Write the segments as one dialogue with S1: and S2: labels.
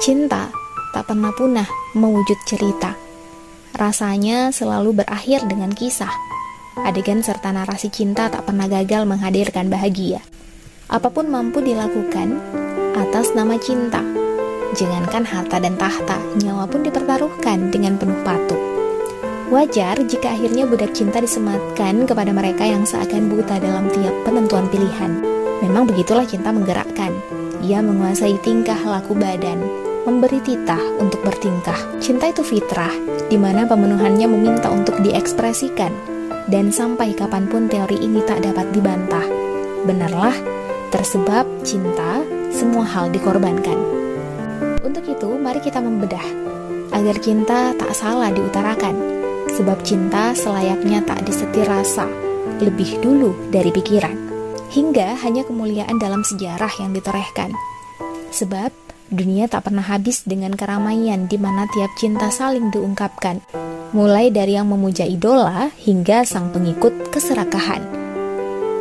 S1: Cinta tak pernah punah mewujud cerita. Rasanya selalu berakhir dengan kisah. Adegan serta narasi cinta tak pernah gagal menghadirkan bahagia. Apa pun mampu dilakukan atas nama cinta. Jangankan harta dan tahta, nyawa pun dipertaruhkan dengan penuh patuh. Wajar jika akhirnya budak cinta disematkan kepada mereka yang seakan buta dalam tiap penentuan pilihan. Memang begitulah cinta menggerakkan. Ia menguasai tingkah laku badan, memberi titah untuk bertingkah. Cinta itu fitrah, di mana pemenuhannya meminta untuk diekspresikan, dan sampai kapan pun teori ini tak dapat dibantah. Benarlah, tersebab cinta, semua hal dikorbankan. Untuk itu, mari kita membedah, agar cinta tak salah diutarakan, sebab cinta selayaknya tak disetir rasa, lebih dulu dari pikiran hingga hanya kemuliaan dalam sejarah yang ditorehkan. Sebab dunia tak pernah habis dengan keramaian di mana tiap cinta saling diungkapkan, mulai dari yang memuja idola hingga sang pengikut keserakahan.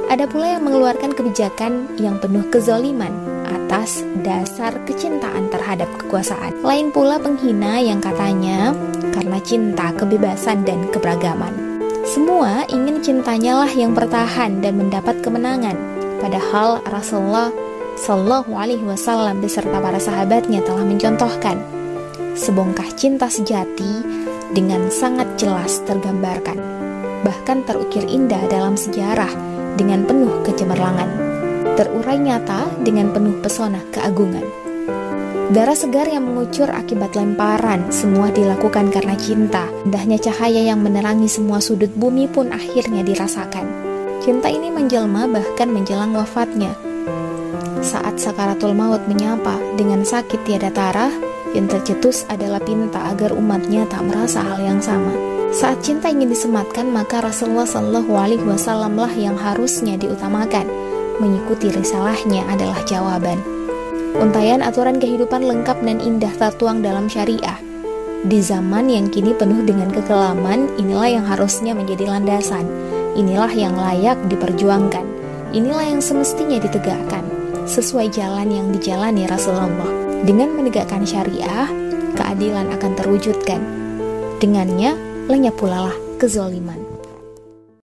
S1: Ada pula yang mengeluarkan kebijakan yang penuh kezoliman atas dasar kecintaan terhadap kekuasaan. Lain pula penghina yang katanya karena cinta, kebebasan, dan keberagaman. Semua ingin cintanya lah yang bertahan dan mendapat kemenangan. Padahal Rasulullah Shallallahu Alaihi Wasallam beserta para sahabatnya telah mencontohkan sebongkah cinta sejati dengan sangat jelas tergambarkan, bahkan terukir indah dalam sejarah dengan penuh kecemerlangan, terurai nyata dengan penuh pesona keagungan. Darah segar yang mengucur akibat lemparan, semua dilakukan karena cinta. Indahnya cahaya yang menerangi semua sudut bumi pun akhirnya dirasakan. Cinta ini menjelma bahkan menjelang wafatnya. Saat sakaratul maut menyapa dengan sakit tiada tarah, yang tercetus adalah pinta agar umatnya tak merasa hal yang sama. Saat cinta ingin disematkan, maka Rasulullah Shallallahu Alaihi Wasallam lah yang harusnya diutamakan. Mengikuti risalahnya adalah jawaban. Untayan aturan kehidupan lengkap dan indah tertuang dalam syariah. Di zaman yang kini penuh dengan kekelaman, inilah yang harusnya menjadi landasan. Inilah yang layak diperjuangkan. Inilah yang semestinya ditegakkan, sesuai jalan yang dijalani Rasulullah. Dengan menegakkan syariah, keadilan akan terwujudkan. Dengannya, lenyap pula lah kezoliman.